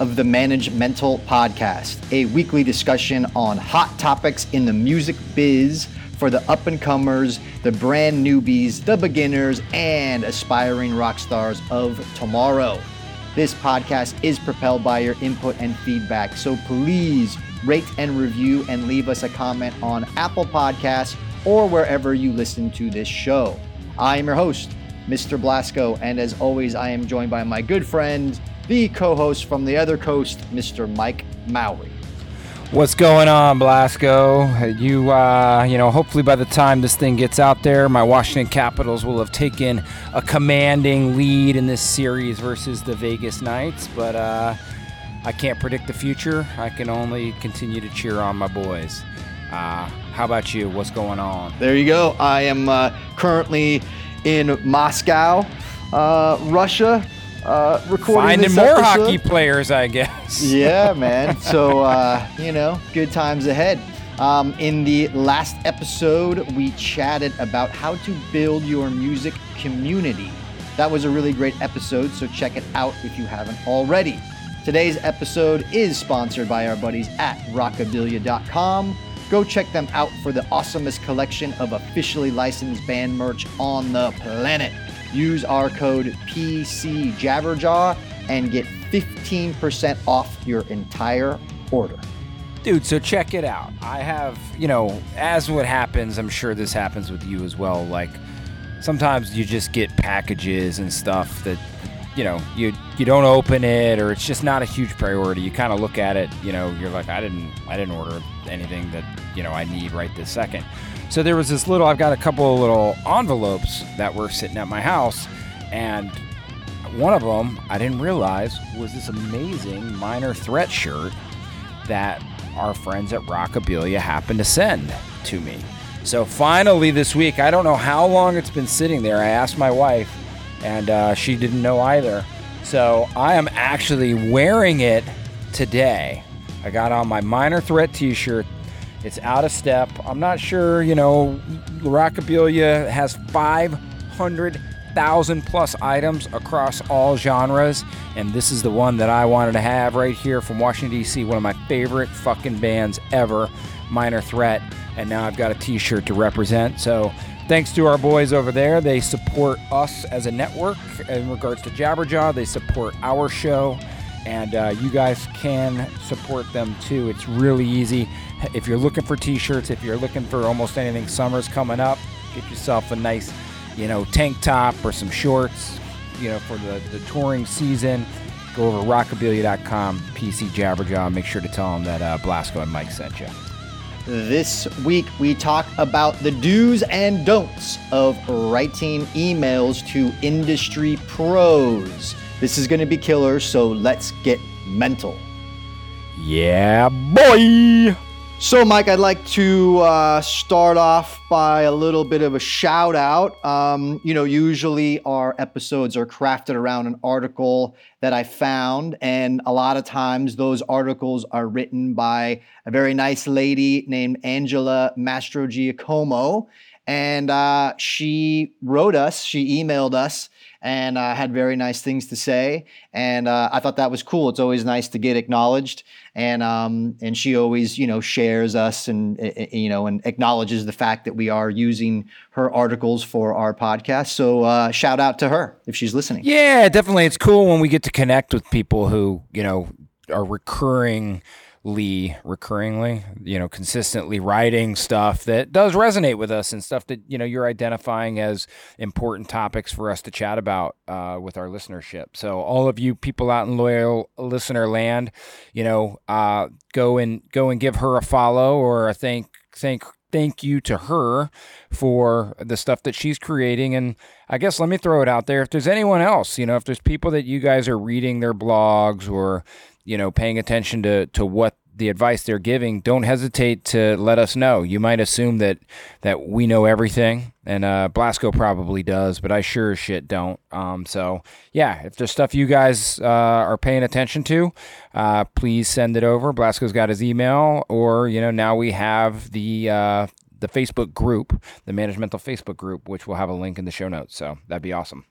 of the Managemental Podcast, a weekly discussion on hot topics in the music biz for the up and comers, the brand newbies, the beginners, and aspiring rock stars of tomorrow. This podcast is propelled by your input and feedback, so please rate and review and leave us a comment on Apple Podcasts or wherever you listen to this show. I am your host, Mr. Blasko, and as always, I am joined by my good friend, the co host from the other coast, Mr. Mike Mowry. What's going on, Blasko? You, uh, you know, hopefully by the time this thing gets out there, my Washington Capitals will have taken a commanding lead in this series versus the Vegas Knights. But uh, I can't predict the future. I can only continue to cheer on my boys. Uh, how about you? What's going on? There you go. I am uh, currently in Moscow, uh, Russia, uh, recording Finding more episode. hockey players, I guess. yeah, man. So, uh, you know, good times ahead. Um, in the last episode, we chatted about how to build your music community. That was a really great episode, so check it out if you haven't already. Today's episode is sponsored by our buddies at rockabilia.com. Go check them out for the awesomest collection of officially licensed band merch on the planet. Use our code PCJabberjaw and get 15% off your entire order. Dude, so check it out. I have, you know, as what happens, I'm sure this happens with you as well. Like sometimes you just get packages and stuff that, you know, you you don't open it or it's just not a huge priority. You kind of look at it, you know, you're like, I didn't I didn't order anything that you know I need right this second. So there was this little. I've got a couple of little envelopes that were sitting at my house, and one of them I didn't realize was this amazing minor threat shirt that our friends at Rockabilia happened to send to me. So finally this week, I don't know how long it's been sitting there. I asked my wife, and uh, she didn't know either. So I am actually wearing it today. I got on my minor threat T-shirt. It's out of step. I'm not sure. You know, Rockabilia has 500,000 plus items across all genres, and this is the one that I wanted to have right here from Washington D.C. One of my favorite fucking bands ever, Minor Threat. And now I've got a T-shirt to represent. So thanks to our boys over there. They support us as a network in regards to Jabberjaw. They support our show, and uh, you guys can support them too. It's really easy. If you're looking for T-shirts, if you're looking for almost anything, summer's coming up. Get yourself a nice, you know, tank top or some shorts, you know, for the, the touring season. Go over rockabilia.com, PC Jabberjaw. Make sure to tell them that uh, Blasko and Mike sent you. This week, we talk about the do's and don'ts of writing emails to industry pros. This is going to be killer, so let's get mental. Yeah, boy! So, Mike, I'd like to uh, start off by a little bit of a shout out. Um, you know, usually our episodes are crafted around an article that I found, and a lot of times those articles are written by a very nice lady named Angela Mastrogiacomo. And uh, she wrote us, she emailed us, and uh, had very nice things to say. And uh, I thought that was cool. It's always nice to get acknowledged. And um, and she always, you know, shares us and uh, you know and acknowledges the fact that we are using her articles for our podcast. So uh, shout out to her if she's listening. Yeah, definitely. It's cool when we get to connect with people who, you know, are recurringly, recurringly, you know, consistently writing stuff that does resonate with us and stuff that, you know, you're identifying as important topics for us to chat about uh, with our listenership. So all of you people out in loyal listener land, you know, uh, go and go and give her a follow or a thank thank thank you to her for the stuff that she's creating. And I guess let me throw it out there. If there's anyone else, you know, if there's people that you guys are reading their blogs or you know, paying attention to to what the advice they're giving, don't hesitate to let us know. You might assume that that we know everything, and uh, Blasko probably does, but I sure as shit don't. Um, so yeah, if there's stuff you guys uh, are paying attention to, uh, please send it over. Blasko's got his email, or you know now we have the uh, the Facebook group, the Managemental Facebook group, which we'll have a link in the show notes. So that'd be awesome.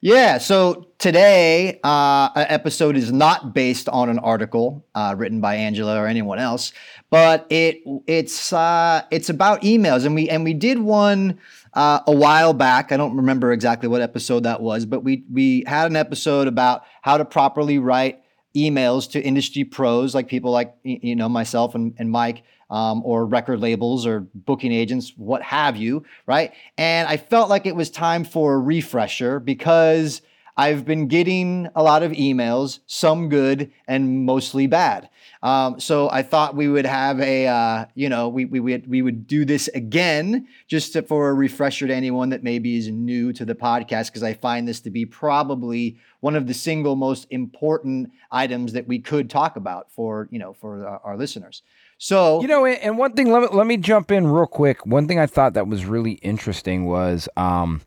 Yeah, so today, uh, episode is not based on an article uh, written by Angela or anyone else, but it it's uh, it's about emails, and we and we did one uh, a while back. I don't remember exactly what episode that was, but we we had an episode about how to properly write emails to industry pros, like people like you know myself and, and Mike um, or record labels or booking agents, what have you, right? And I felt like it was time for a refresher because I've been getting a lot of emails, some good and mostly bad. Um, so I thought we would have a, uh, you know, we, we, we would do this again just to, for a refresher to anyone that maybe is new to the podcast, because I find this to be probably one of the single most important items that we could talk about for, you know, for our, our listeners. So you know, and one thing, let me, let me jump in real quick. One thing I thought that was really interesting was, um,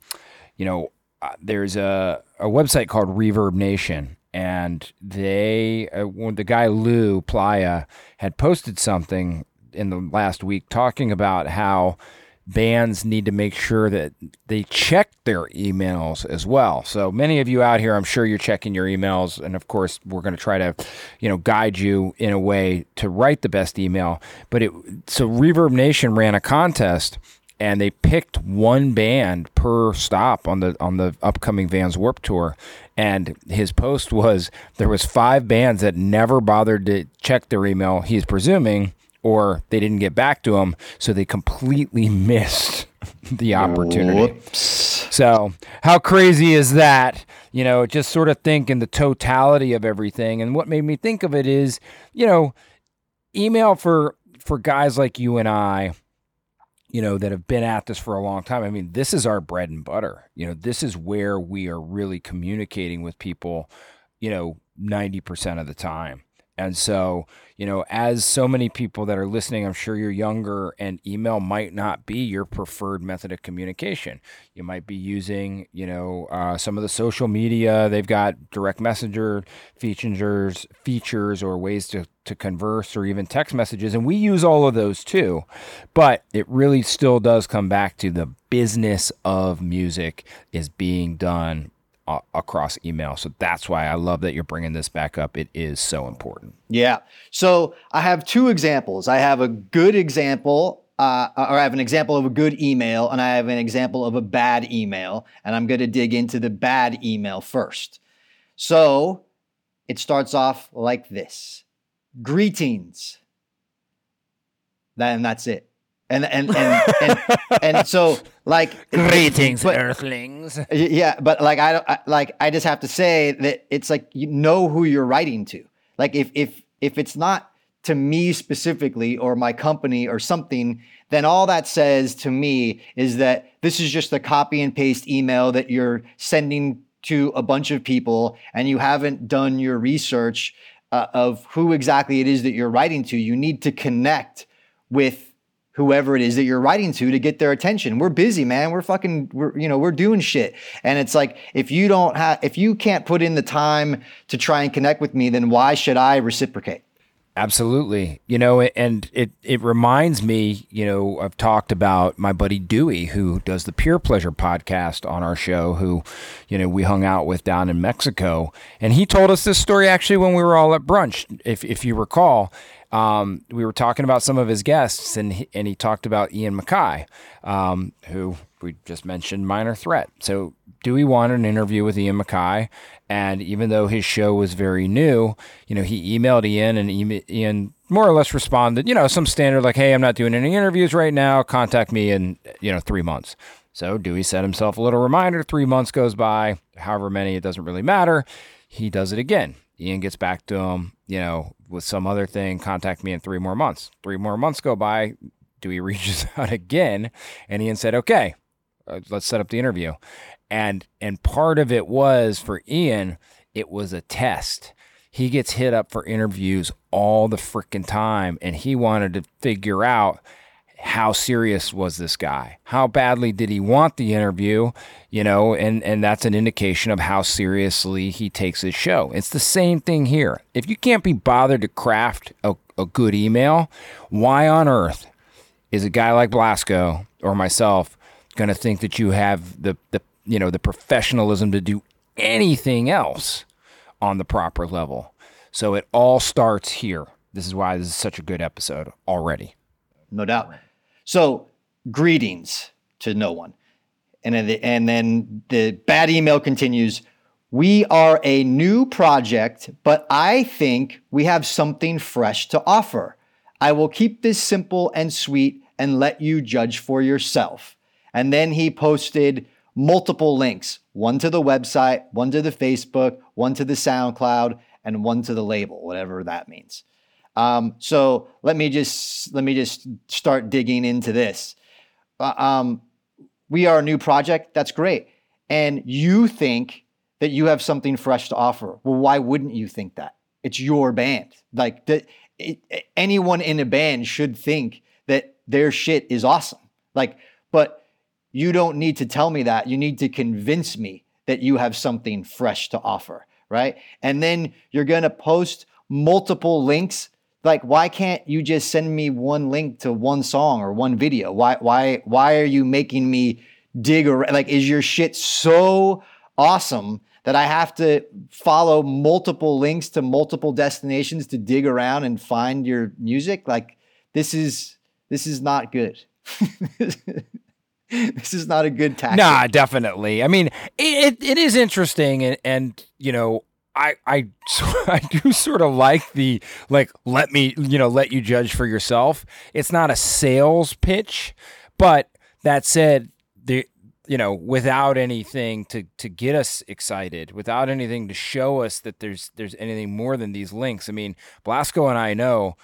you know, uh, there's a a website called Reverb Nation, and they uh, the guy Lou Plaia had posted something in the last week talking about how bands need to make sure that they check their emails as well. So many of you out here, I'm sure you're checking your emails, and of course, we're going to try to, you know, guide you in a way to write the best email. But it so Reverb Nation ran a contest. And they picked one band per stop on the on the upcoming Vans Warped Tour, and his post was there was five bands that never bothered to check their email. He's presuming, or they didn't get back to him, so they completely missed the opportunity. Whoops. So, how crazy is that? You know, just sort of think in the totality of everything. And what made me think of it is, you know, email for for guys like you and I, you know, that have been at this for a long time. I mean, this is our bread and butter. You know, this is where we are really communicating with people, you know, 90% of the time. And so, you know, as so many people that are listening, I'm sure you're younger and email might not be your preferred method of communication. You might be using, you know, uh, some of the social media. They've got direct messenger features, features or ways to, to converse or even text messages. And we use all of those too. But it really still does come back to the business of music is being done across email. So that's why I love that you're bringing this back up. It is so important. Yeah. So I have two examples. I have a good example, uh, or I have an example of a good email, and I have an example of a bad email. And I'm going to dig into the bad email first. So it starts off like this Greetings. And that's it and and and and, and so like greetings but, earthlings. Yeah but like I, I like i just have to say that it's like you know who you're writing to. Like if if if it's not to me specifically or my company or something then all that says to me is that this is just a copy and paste email that you're sending to a bunch of people and you haven't done your research uh, of who exactly it is that you're writing to. You need to connect with whoever it is that you're writing to to get their attention. We're busy, man. We're fucking we're you know, we're doing shit. And it's like if you don't have if you can't put in the time to try and connect with me, then why should I reciprocate? Absolutely. You know, and it it reminds me, you know, I've talked about my buddy Dewey who does the Pure Pleasure podcast on our show who, you know, we hung out with down in Mexico, and he told us this story actually when we were all at brunch, if if you recall um, we were talking about some of his guests, and he, and he talked about Ian MacKaye, um, who we just mentioned, Minor Threat. So Dewey wanted an interview with Ian MacKaye, and even though his show was very new, you know, he emailed Ian, and Ian more or less responded, you know, some standard like, "Hey, I'm not doing any interviews right now. Contact me in you know three months." So Dewey set himself a little reminder. Three months goes by, however many, it doesn't really matter. He does it again. Ian gets back to him, you know, with some other thing. Contact me in three more months. Three more months go by. Dewey reaches out again, and Ian said, "Okay, uh, let's set up the interview." And and part of it was for Ian, it was a test. he gets hit up for interviews all the freaking time and he wanted to figure out how serious was this guy? How badly did he want the interview? You know, and and that's an indication of how seriously he takes his show. It's the same thing here. If you can't be bothered to craft a, a good email, why on earth is a guy like Blasko or myself going to think that you have the the you know the professionalism to do anything else on the proper level? So it all starts here. This is why this is such a good episode already. No doubt. So, greetings to no one. And then, the, and then the bad email continues. We are a new project, but I think we have something fresh to offer. I will keep this simple and sweet and let you judge for yourself. And then he posted multiple links one to the website, one to the Facebook, one to the SoundCloud, and one to the label, whatever that means. Um, so let me just let me just start digging into this. Uh, um, we are a new project. That's great, and you think that you have something fresh to offer. Well, why wouldn't you think that? It's your band. Like that, anyone in a band should think that their shit is awesome. Like, but you don't need to tell me that. You need to convince me that you have something fresh to offer, right? And then you're gonna post multiple links like why can't you just send me one link to one song or one video why why why are you making me dig around like is your shit so awesome that i have to follow multiple links to multiple destinations to dig around and find your music like this is this is not good this is not a good tactic. Nah, definitely. I mean, it, it is interesting, and, and you know, I I I do sort of like the like let me you know let you judge for yourself. It's not a sales pitch, but that said, the you know without anything to to get us excited, without anything to show us that there's there's anything more than these links. I mean, Blasko and I know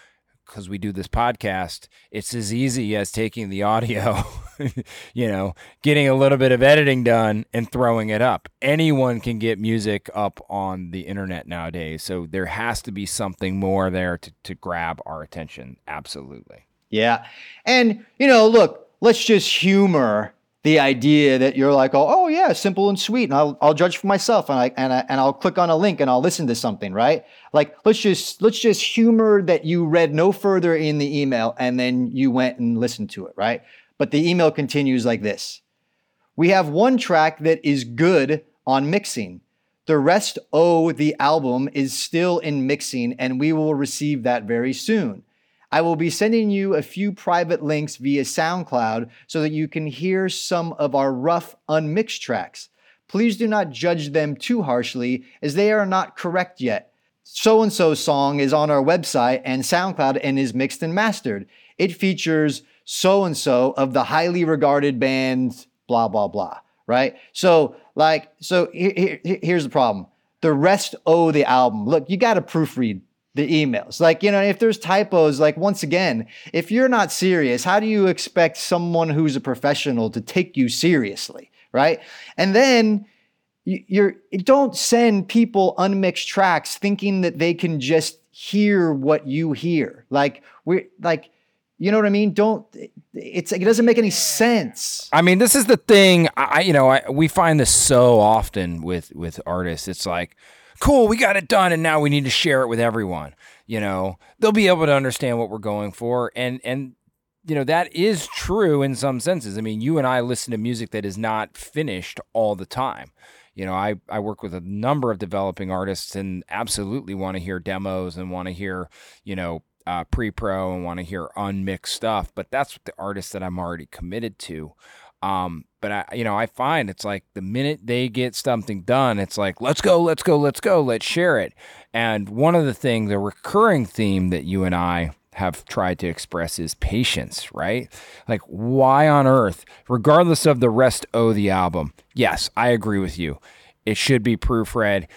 because we do this podcast, it's as easy as taking the audio, you know, getting a little bit of editing done and throwing it up. Anyone can get music up on the internet nowadays. So there has to be something more there to, to grab our attention. Absolutely. Yeah. And, you know, look, let's just humor the idea that you're like, oh, oh yeah, simple and sweet, and I'll, I'll judge for myself, and I and I, and I'll click on a link and I'll listen to something, right? Like let's just let's just humor that you read no further in the email and then you went and listened to it, right? But the email continues like this: We have one track that is good on mixing. The rest, oh, the album is still in mixing, and we will receive that very soon. I will be sending you a few private links via SoundCloud so that you can hear some of our rough, unmixed tracks. Please do not judge them too harshly, as they are not correct yet. So and so song is on our website and SoundCloud and is mixed and mastered. It features so and so of the highly regarded band, blah, blah, blah, right? So, like, so here, here, here's the problem. The rest owe the album. Look, you got to proofread the emails. Like, you know, if there's typos, like once again, if you're not serious, how do you expect someone who's a professional to take you seriously, right? And then you're don't send people unmixed tracks thinking that they can just hear what you hear. Like we're like you know what I mean? Don't it's it doesn't make any sense. I mean, this is the thing. I you know I, we find this so often with with artists. It's like cool, we got it done, and now we need to share it with everyone. You know, they'll be able to understand what we're going for, and and you know that is true in some senses. I mean, you and I listen to music that is not finished all the time. You know, I, I work with a number of developing artists and absolutely want to hear demos and want to hear, you know, uh, pre pro and want to hear unmixed stuff. But that's the artists that I'm already committed to. Um, but I, you know, I find it's like the minute they get something done, it's like, let's go, let's go, let's go, let's share it. And one of the things, the recurring theme that you and I have tried to express is patience, right? Like, why on earth, regardless of the rest of the album, yes, I agree with you. It should be proofread.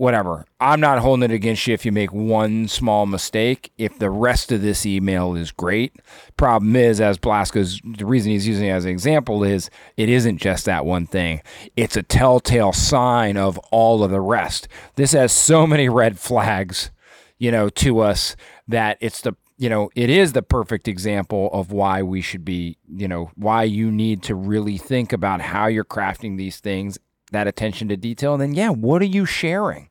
Whatever. I'm not holding it against you if you make one small mistake. If the rest of this email is great, problem is, as Blasko's the reason he's using it as an example is it isn't just that one thing. It's a telltale sign of all of the rest. This has so many red flags, you know, to us that it's the you know, it is the perfect example of why we should be, you know, why you need to really think about how you're crafting these things, that attention to detail. Then, yeah, what are you sharing?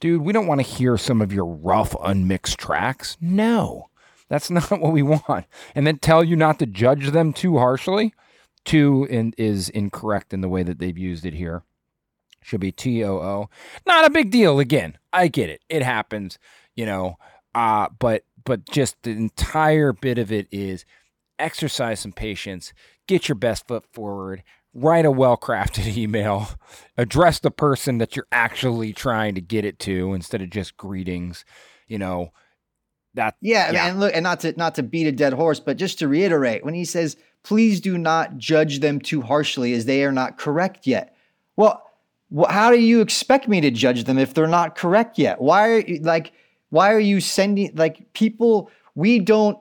Dude, we don't want to hear some of your rough, unmixed tracks. No, that's not what we want. And then tell you not to judge them too harshly, too, in, is incorrect in the way that they've used it here. Should be T O O. Not a big deal. Again, I get it. It happens, you know. Uh, but but just the entire bit of it is exercise some patience, get your best foot forward, write a well crafted email, address the person that you're actually trying to get it to instead of just greetings, you know. That yeah, yeah. and look, and not to not to beat a dead horse, but just to reiterate, when he says, "Please do not judge them too harshly, as they are not correct yet." Well, how do you expect me to judge them if they're not correct yet? Why are you like? Why are you sending like people? We don't.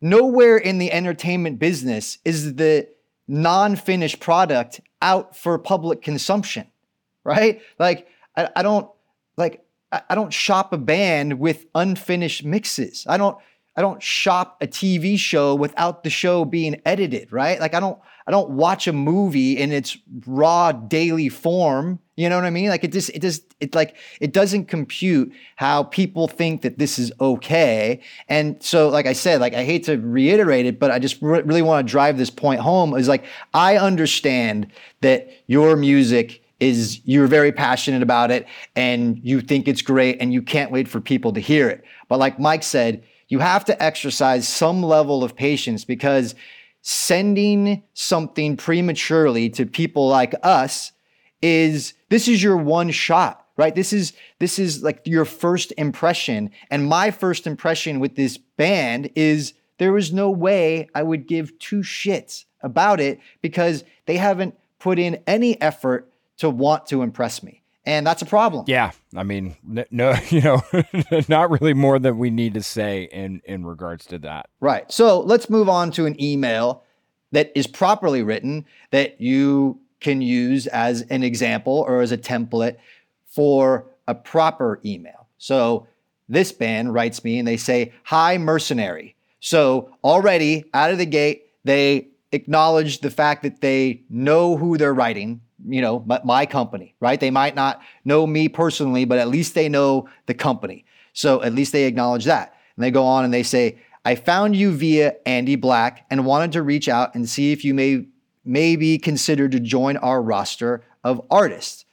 Nowhere in the entertainment business is the non-finished product out for public consumption, right? Like I, I don't like I, I don't shop a band with unfinished mixes. I don't I don't shop a TV show without the show being edited, right? Like I don't I don't watch a movie in its raw daily form. You know what I mean? Like it just it just it like it doesn't compute how people think that this is okay. And so like I said, like I hate to reiterate it, but I just re- really want to drive this point home is like I understand that your music is you're very passionate about it and you think it's great and you can't wait for people to hear it. But like Mike said, you have to exercise some level of patience because sending something prematurely to people like us is this is your one shot right this is this is like your first impression and my first impression with this band is there was no way i would give two shits about it because they haven't put in any effort to want to impress me and that's a problem. Yeah, I mean, no, you know, not really more than we need to say in in regards to that. Right. So let's move on to an email that is properly written that you can use as an example or as a template for a proper email. So this band writes me and they say, "Hi, mercenary." So already out of the gate, they acknowledge the fact that they know who they're writing you know, my, my, company, right? They might not know me personally, but at least they know the company. So at least they acknowledge that. And they go on and they say, I found you via Andy Black and wanted to reach out and see if you may maybe considered to join our roster of artists.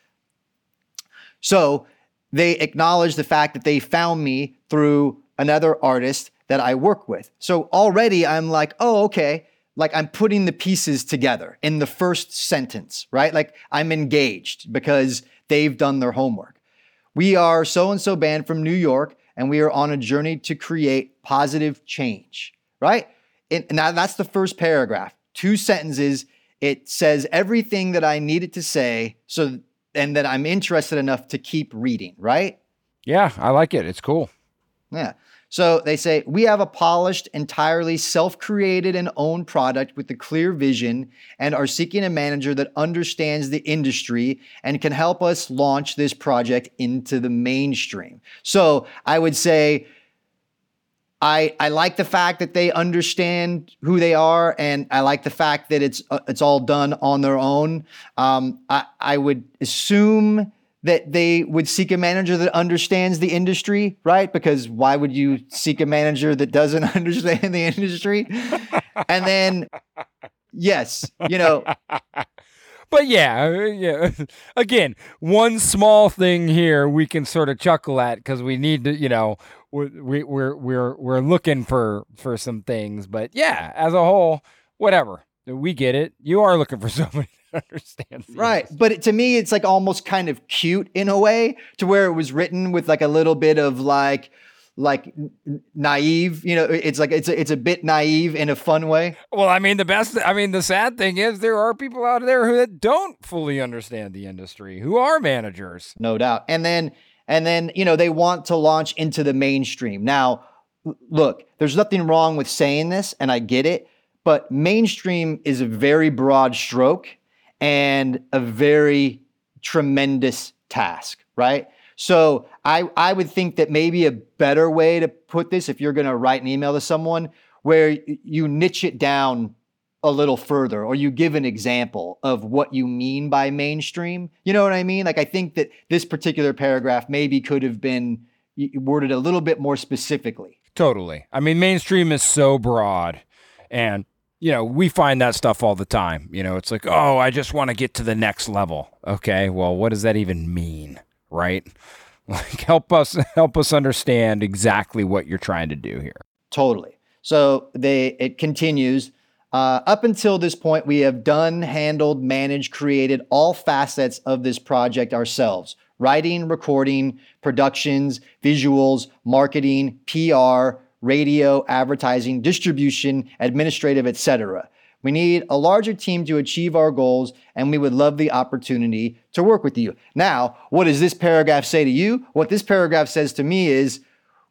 So they acknowledge the fact that they found me through another artist that I work with. So already I'm like, oh, okay like I'm putting the pieces together in the first sentence, right? Like I'm engaged because they've done their homework. We are so and so band from New York, and we are on a journey to create positive change, right? And that's the first paragraph. Two sentences. It says everything that I needed to say, so and that I'm interested enough to keep reading, right? Yeah, I like it. It's cool. Yeah. So they say, we have a polished, entirely self created and owned product with a clear vision and are seeking a manager that understands the industry and can help us launch this project into the mainstream. So I would say, I, I like the fact that they understand who they are, and I like the fact that it's uh, it's all done on their own. Um, I, I would assume that they would seek a manager that understands the industry, right? Because why would you seek a manager that doesn't understand the industry? and then, yes, you know. But yeah, uh, yeah. Again, one small thing here we can sort of chuckle at because we need to, you know, we're we're we're we're looking for for some things. But yeah, as a whole, whatever. We get it. You are looking for somebody understands. Right. But it, to me, it's like almost kind of cute in a way to where it was written with like a little bit of like, like naive, you know, it's like it's a, it's a bit naive in a fun way. Well, I mean, the best, I mean, the sad thing is there are people out there who don't fully understand the industry, who are managers. No doubt. And then and then you know they want to launch into the mainstream. Now, look, there's nothing wrong with saying this, and I get it, but mainstream is a very broad stroke and a very tremendous task, right? So I, I would think that maybe a better way to put this, if you're going to write an email to someone, where you niche it down a little further or you give an example of what you mean by mainstream. You know what I mean? Like I think that this particular paragraph maybe could have been worded a little bit more specifically. Totally. I mean, mainstream is so broad and you know, we find that stuff all the time. You know, it's like, "Oh, I just want to get to the next level." Okay, well, what does that even mean, right? Like help us help us understand exactly what you're trying to do here. Totally. So they it continues uh, up until this point, we have done, handled, managed, created all facets of this project ourselves writing, recording, productions, visuals, marketing, PR, radio, advertising, distribution, administrative, etc. We need a larger team to achieve our goals, and we would love the opportunity to work with you. Now, what does this paragraph say to you? What this paragraph says to me is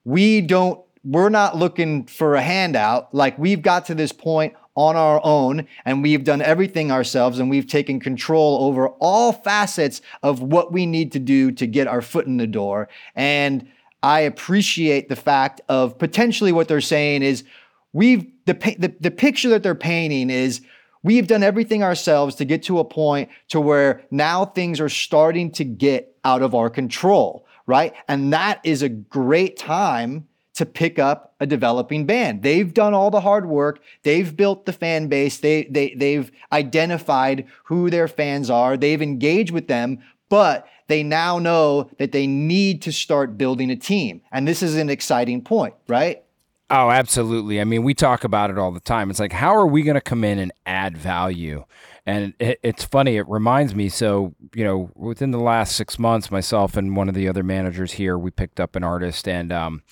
we don't, we're not looking for a handout. Like we've got to this point on our own and we've done everything ourselves and we've taken control over all facets of what we need to do to get our foot in the door. And I appreciate the fact of potentially what they're saying is we've the, the, the picture that they're painting is we've done everything ourselves to get to a point to where now things are starting to get out of our control, right? And that is a great time to pick up a developing band. They've done all the hard work. They've built the fan base. They, they, they've identified who their fans are. They've engaged with them, but they now know that they need to start building a team. And this is an exciting point, right? Oh, absolutely. I mean, we talk about it all the time. It's like, how are we going to come in and add value? And it, it's funny, it reminds me. So, you know, within the last six months, myself and one of the other managers here, we picked up an artist and, um,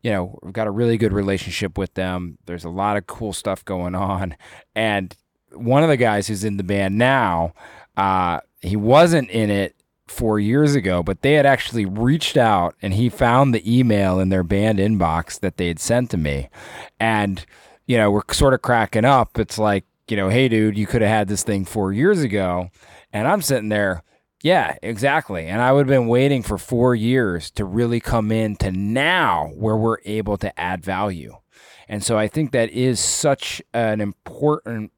you know, we've got a really good relationship with them. There's a lot of cool stuff going on. And one of the guys who's in the band now, uh, he wasn't in it four years ago, but they had actually reached out and he found the email in their band inbox that they had sent to me. And, you know, we're sort of cracking up. It's like, you know, hey, dude, you could have had this thing four years ago. And I'm sitting there, yeah, exactly. And I would have been waiting for four years to really come in to now where we're able to add value. And so I think that is such an important,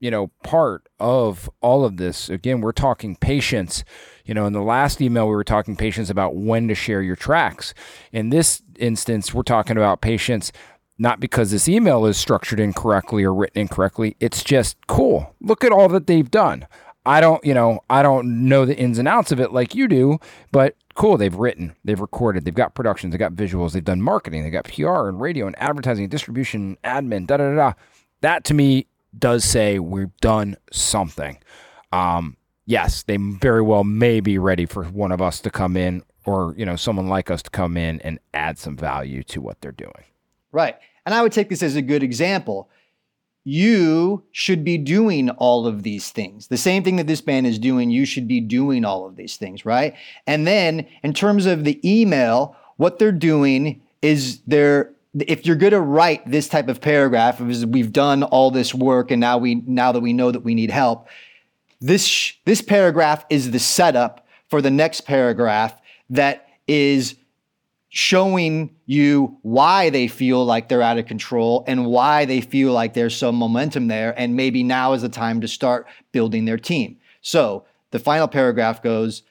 you know, part of all of this. Again, we're talking patience. You know, in the last email, we were talking patience about when to share your tracks. In this instance, we're talking about patience not because this email is structured incorrectly or written incorrectly. It's just cool. Look at all that they've done. I don't, you know, I don't know the ins and outs of it like you do, but cool. They've written, they've recorded, they've got productions, they've got visuals, they've done marketing, they've got PR and radio and advertising, and distribution, admin, da da da da. That to me does say we've done something. Um, yes, they very well may be ready for one of us to come in or, you know, someone like us to come in and add some value to what they're doing. Right. And I would take this as a good example you should be doing all of these things. The same thing that this band is doing, you should be doing all of these things, right? And then in terms of the email, what they're doing is they're if you're going to write this type of paragraph, is we've done all this work and now we now that we know that we need help, this this paragraph is the setup for the next paragraph that is showing you why they feel like they're out of control and why they feel like there's some momentum there. And maybe now is the time to start building their team. So the final paragraph goes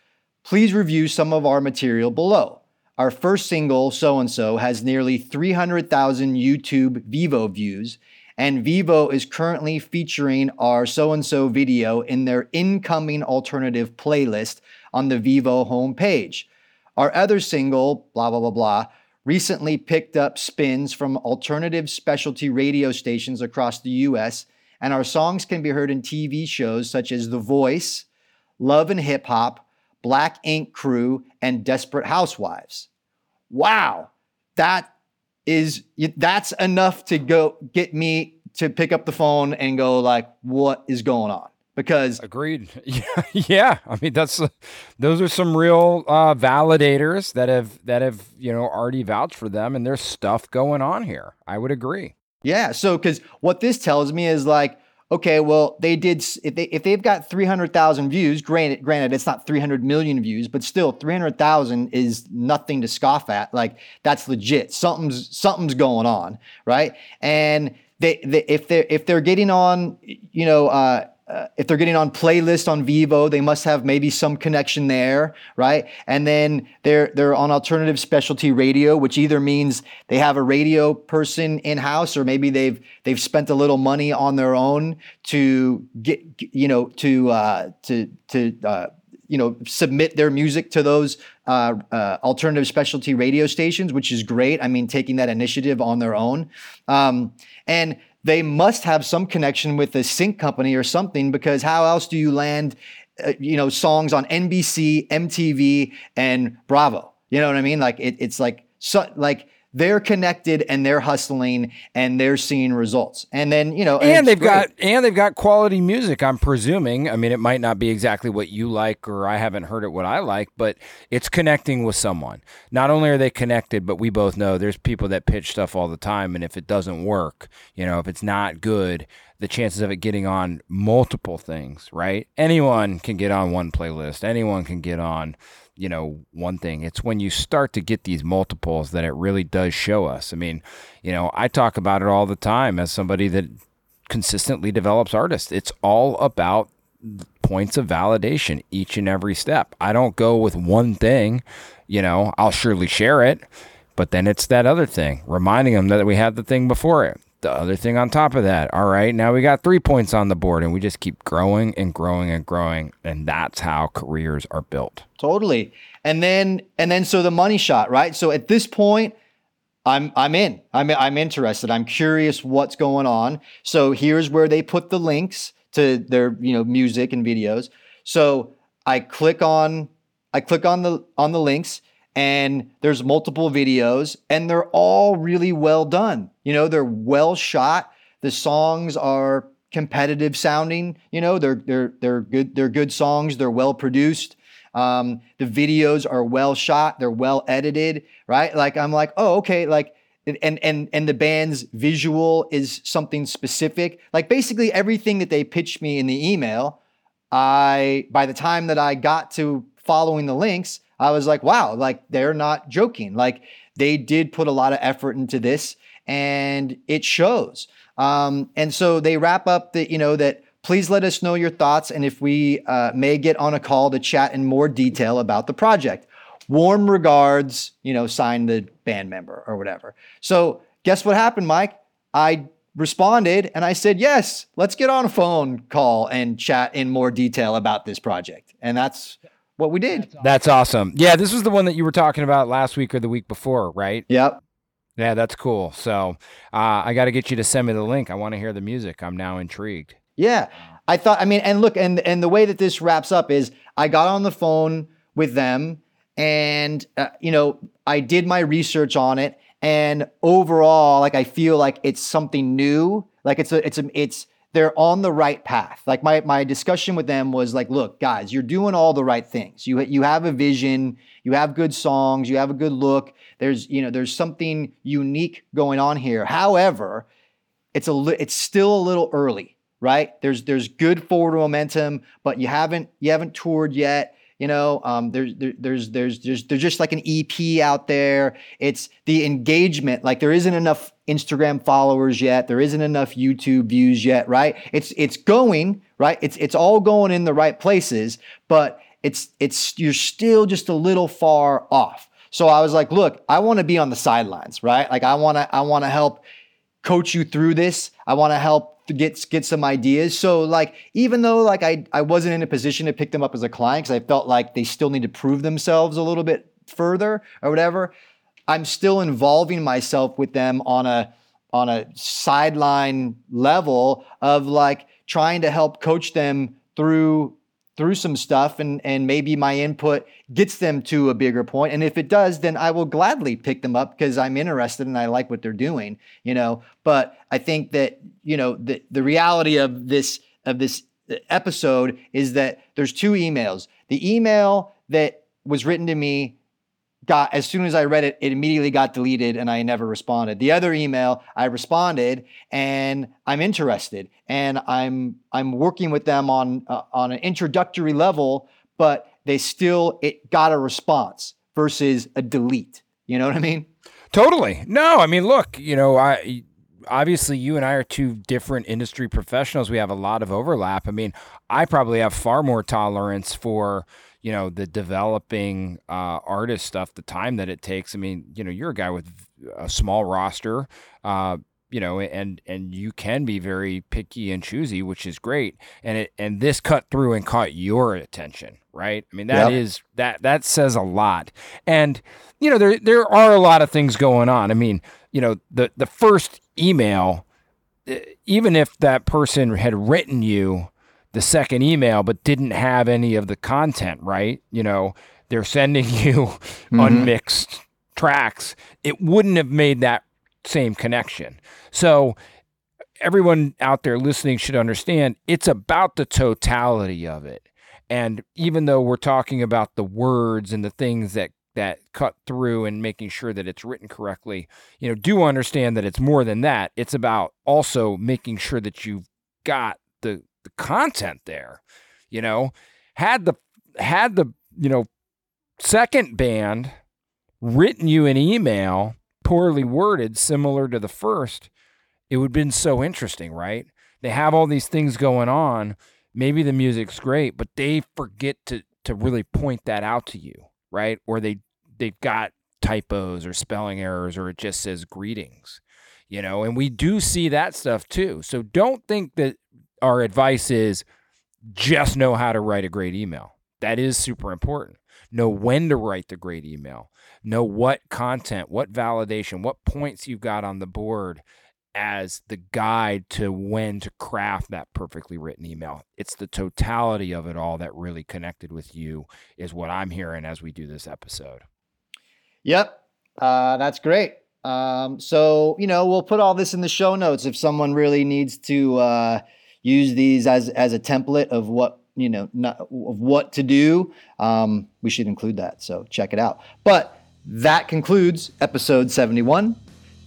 Please review some of our material below. Our first single, So and So, has nearly 300,000 YouTube Vevo views, and Vevo is currently featuring our So and So video in their incoming alternative playlist on the Vevo homepage. Our other single, blah, blah, blah, blah, recently picked up spins from alternative specialty radio stations across the US, and our songs can be heard in TV shows such as The Voice, Love and Hip Hop, Black Ink Crew, and Desperate Housewives. Wow, that is that's enough to go get me to pick up the phone and go like, what is going on? Because agreed. Yeah, yeah. I mean, that's uh, those are some real uh, validators that have that have you know already vouched for them, and there's stuff going on here. I would agree. Yeah. So, because what this tells me is like, okay, well, they did if they if they've got three hundred thousand views. Granted, granted, it's not three hundred million views, but still, three hundred thousand is nothing to scoff at. Like that's legit. Something's something's going on, right? And they, they if they're if they're getting on, you know. Uh, uh, if they're getting on playlist on Vevo, they must have maybe some connection there, right? And then they're they're on alternative specialty radio, which either means they have a radio person in house, or maybe they've they've spent a little money on their own to get you know to uh, to to uh, you know submit their music to those uh, uh, alternative specialty radio stations, which is great. I mean, taking that initiative on their own, um, and they must have some connection with the sync company or something because how else do you land uh, you know songs on NBC, MTV and Bravo? You know what I mean? Like it, it's like so like they're connected and they're hustling and they're seeing results. And then, you know, and, and they've great. got and they've got quality music, I'm presuming. I mean, it might not be exactly what you like or I haven't heard it what I like, but it's connecting with someone. Not only are they connected, but we both know there's people that pitch stuff all the time and if it doesn't work, you know, if it's not good, the chances of it getting on multiple things, right? Anyone can get on one playlist. Anyone can get on you know, one thing. It's when you start to get these multiples that it really does show us. I mean, you know, I talk about it all the time as somebody that consistently develops artists. It's all about points of validation each and every step. I don't go with one thing, you know, I'll surely share it, but then it's that other thing, reminding them that we had the thing before it the other thing on top of that. All right, now we got three points on the board, and we just keep growing and growing and growing, and that's how careers are built. Totally. And then and then so the money shot, right? So at this point, I'm I'm in. I'm I'm interested. I'm curious what's going on. So here's where they put the links to their you know music and videos. So I click on I click on the on the links and there's multiple videos and they're all really well done. You know, they're well shot. The songs are competitive sounding, you know, they're they're they're good they're good songs, they're well produced. Um, the videos are well shot, they're well edited, right? Like I'm like, "Oh, okay, like and and and the band's visual is something specific. Like basically everything that they pitched me in the email, I by the time that I got to following the links, I was like, wow, like they're not joking. Like they did put a lot of effort into this and it shows. Um, and so they wrap up that, you know, that please let us know your thoughts and if we uh, may get on a call to chat in more detail about the project. Warm regards, you know, sign the band member or whatever. So guess what happened, Mike? I responded and I said, yes, let's get on a phone call and chat in more detail about this project. And that's what we did. That's awesome. Yeah, this was the one that you were talking about last week or the week before, right? Yep. Yeah, that's cool. So uh, I got to get you to send me the link. I want to hear the music. I'm now intrigued. Yeah, I thought. I mean, and look, and and the way that this wraps up is, I got on the phone with them, and uh, you know, I did my research on it, and overall, like I feel like it's something new. Like it's a, it's a, it's they're on the right path. Like my my discussion with them was like, look, guys, you're doing all the right things. You you have a vision, you have good songs, you have a good look. There's you know there's something unique going on here. However, it's a li- it's still a little early, right? There's there's good forward momentum, but you haven't you haven't toured yet. You know, um, there's there, there's there's there's there's just like an EP out there. It's the engagement. Like there isn't enough Instagram followers yet. There isn't enough YouTube views yet, right? It's it's going right. It's it's all going in the right places, but it's it's you're still just a little far off. So I was like, look, I want to be on the sidelines, right? Like I want to I want to help coach you through this. I want to help get get some ideas. So like even though like I I wasn't in a position to pick them up as a client because I felt like they still need to prove themselves a little bit further or whatever, I'm still involving myself with them on a on a sideline level of like trying to help coach them through through some stuff and and maybe my input gets them to a bigger point and if it does then I will gladly pick them up because I'm interested and I like what they're doing you know but I think that you know the the reality of this of this uh, episode is that there's two emails. The email that was written to me got as soon as I read it, it immediately got deleted and I never responded. The other email I responded and I'm interested and I'm I'm working with them on uh, on an introductory level, but they still it got a response versus a delete. You know what I mean? Totally. No, I mean, look, you know, I obviously you and I are two different industry professionals. We have a lot of overlap. I mean, I probably have far more tolerance for you know the developing uh, artist stuff, the time that it takes. I mean, you know, you're a guy with a small roster, uh, you know, and and you can be very picky and choosy, which is great. And it and this cut through and caught your attention, right? I mean, that yep. is that that says a lot. And you know, there there are a lot of things going on. I mean, you know, the the first email, even if that person had written you the second email but didn't have any of the content, right? You know, they're sending you mm-hmm. unmixed tracks. It wouldn't have made that same connection. So everyone out there listening should understand it's about the totality of it. And even though we're talking about the words and the things that that cut through and making sure that it's written correctly, you know, do understand that it's more than that. It's about also making sure that you've got the the content there. You know, had the had the you know second band written you an email poorly worded, similar to the first, it would have been so interesting, right? They have all these things going on. Maybe the music's great, but they forget to to really point that out to you, right? Or they they've got typos or spelling errors, or it just says greetings, you know. And we do see that stuff too. So don't think that our advice is just know how to write a great email. That is super important. Know when to write the great email. Know what content, what validation, what points you've got on the board as the guide to when to craft that perfectly written email. It's the totality of it all that really connected with you, is what I'm hearing as we do this episode. Yep. Uh, that's great. Um, so, you know, we'll put all this in the show notes if someone really needs to. Uh, use these as as a template of what you know not, of what to do um, we should include that. So check it out. But that concludes episode 71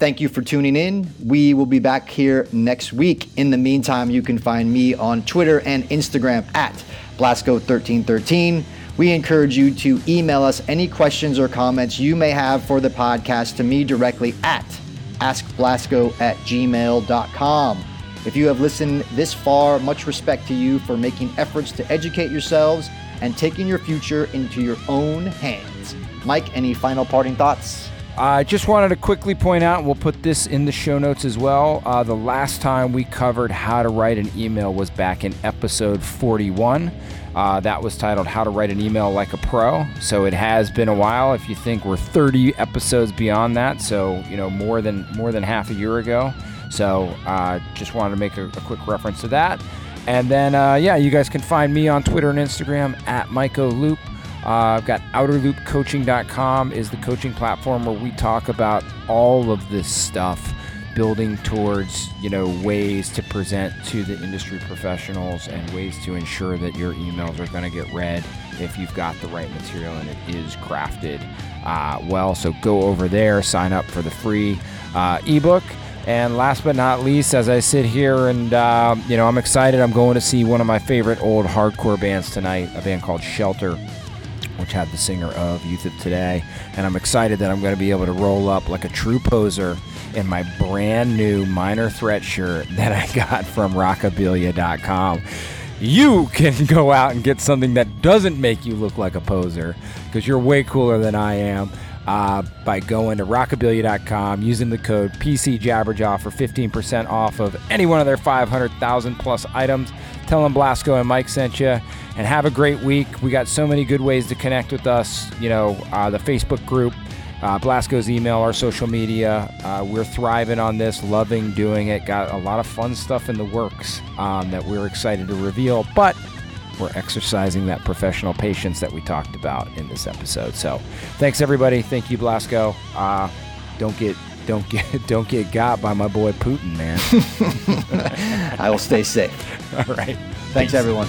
thank you for tuning in. We will be back here next week. In the meantime you can find me on twitter and instagram at blasko1313 we encourage you to email us any questions or comments you may have for the podcast to me directly at askblasko at gmail.com if you have listened this far, much respect to you for making efforts to educate yourselves and taking your future into your own hands. Mike, any final parting thoughts? I just wanted to quickly point out, we'll put this in the show notes as well. Uh, the last time we covered how to write an email was back in episode 41. Uh, that was titled How to Write an Email Like a Pro. So it has been a while. If you think we're 30 episodes beyond that, so you know more than more than half a year ago. So uh, just wanted to make a, a, quick reference to that. And then, uh, yeah, you guys can find me on Twitter and Instagram at Loop. Uh, I've got OuterLoopCoaching.com is the coaching platform where we talk about all of this stuff, building towards you know ways to present to the industry professionals and ways to ensure that your emails are going to get read if you've got the right material and it is crafted uh, well. So go over there, sign up for the free uh, ebook. And last but not least, as I sit here and, uh, you know, I'm excited. I'm going to see one of my favorite old hardcore bands tonight, a band called Shelter, which had the singer of Youth of Today. And I'm excited that I'm going to be able to roll up like a true poser in my brand new Minor Threat shirt that I got from rockabilia.com. You can go out and get something that doesn't make you look like a poser because you're way cooler than I am uh, by going to rockabilia.com using the code PCJabberjaw for 15% off of any one of their 500,000 plus items. Tell them Blasko and Mike sent you, and have a great week. We got so many good ways to connect with us. You know, uh, the Facebook group, uh, Blasko's email, our social media. Uh, we're thriving on this, loving doing it. Got a lot of fun stuff in the works um, that we're excited to reveal. But we're exercising that professional patience that we talked about in this episode. So, thanks everybody. Thank you, Blasko. Uh, don't get don't get don't get got by my boy Putin, man. I will stay safe. All right. Thanks, everyone.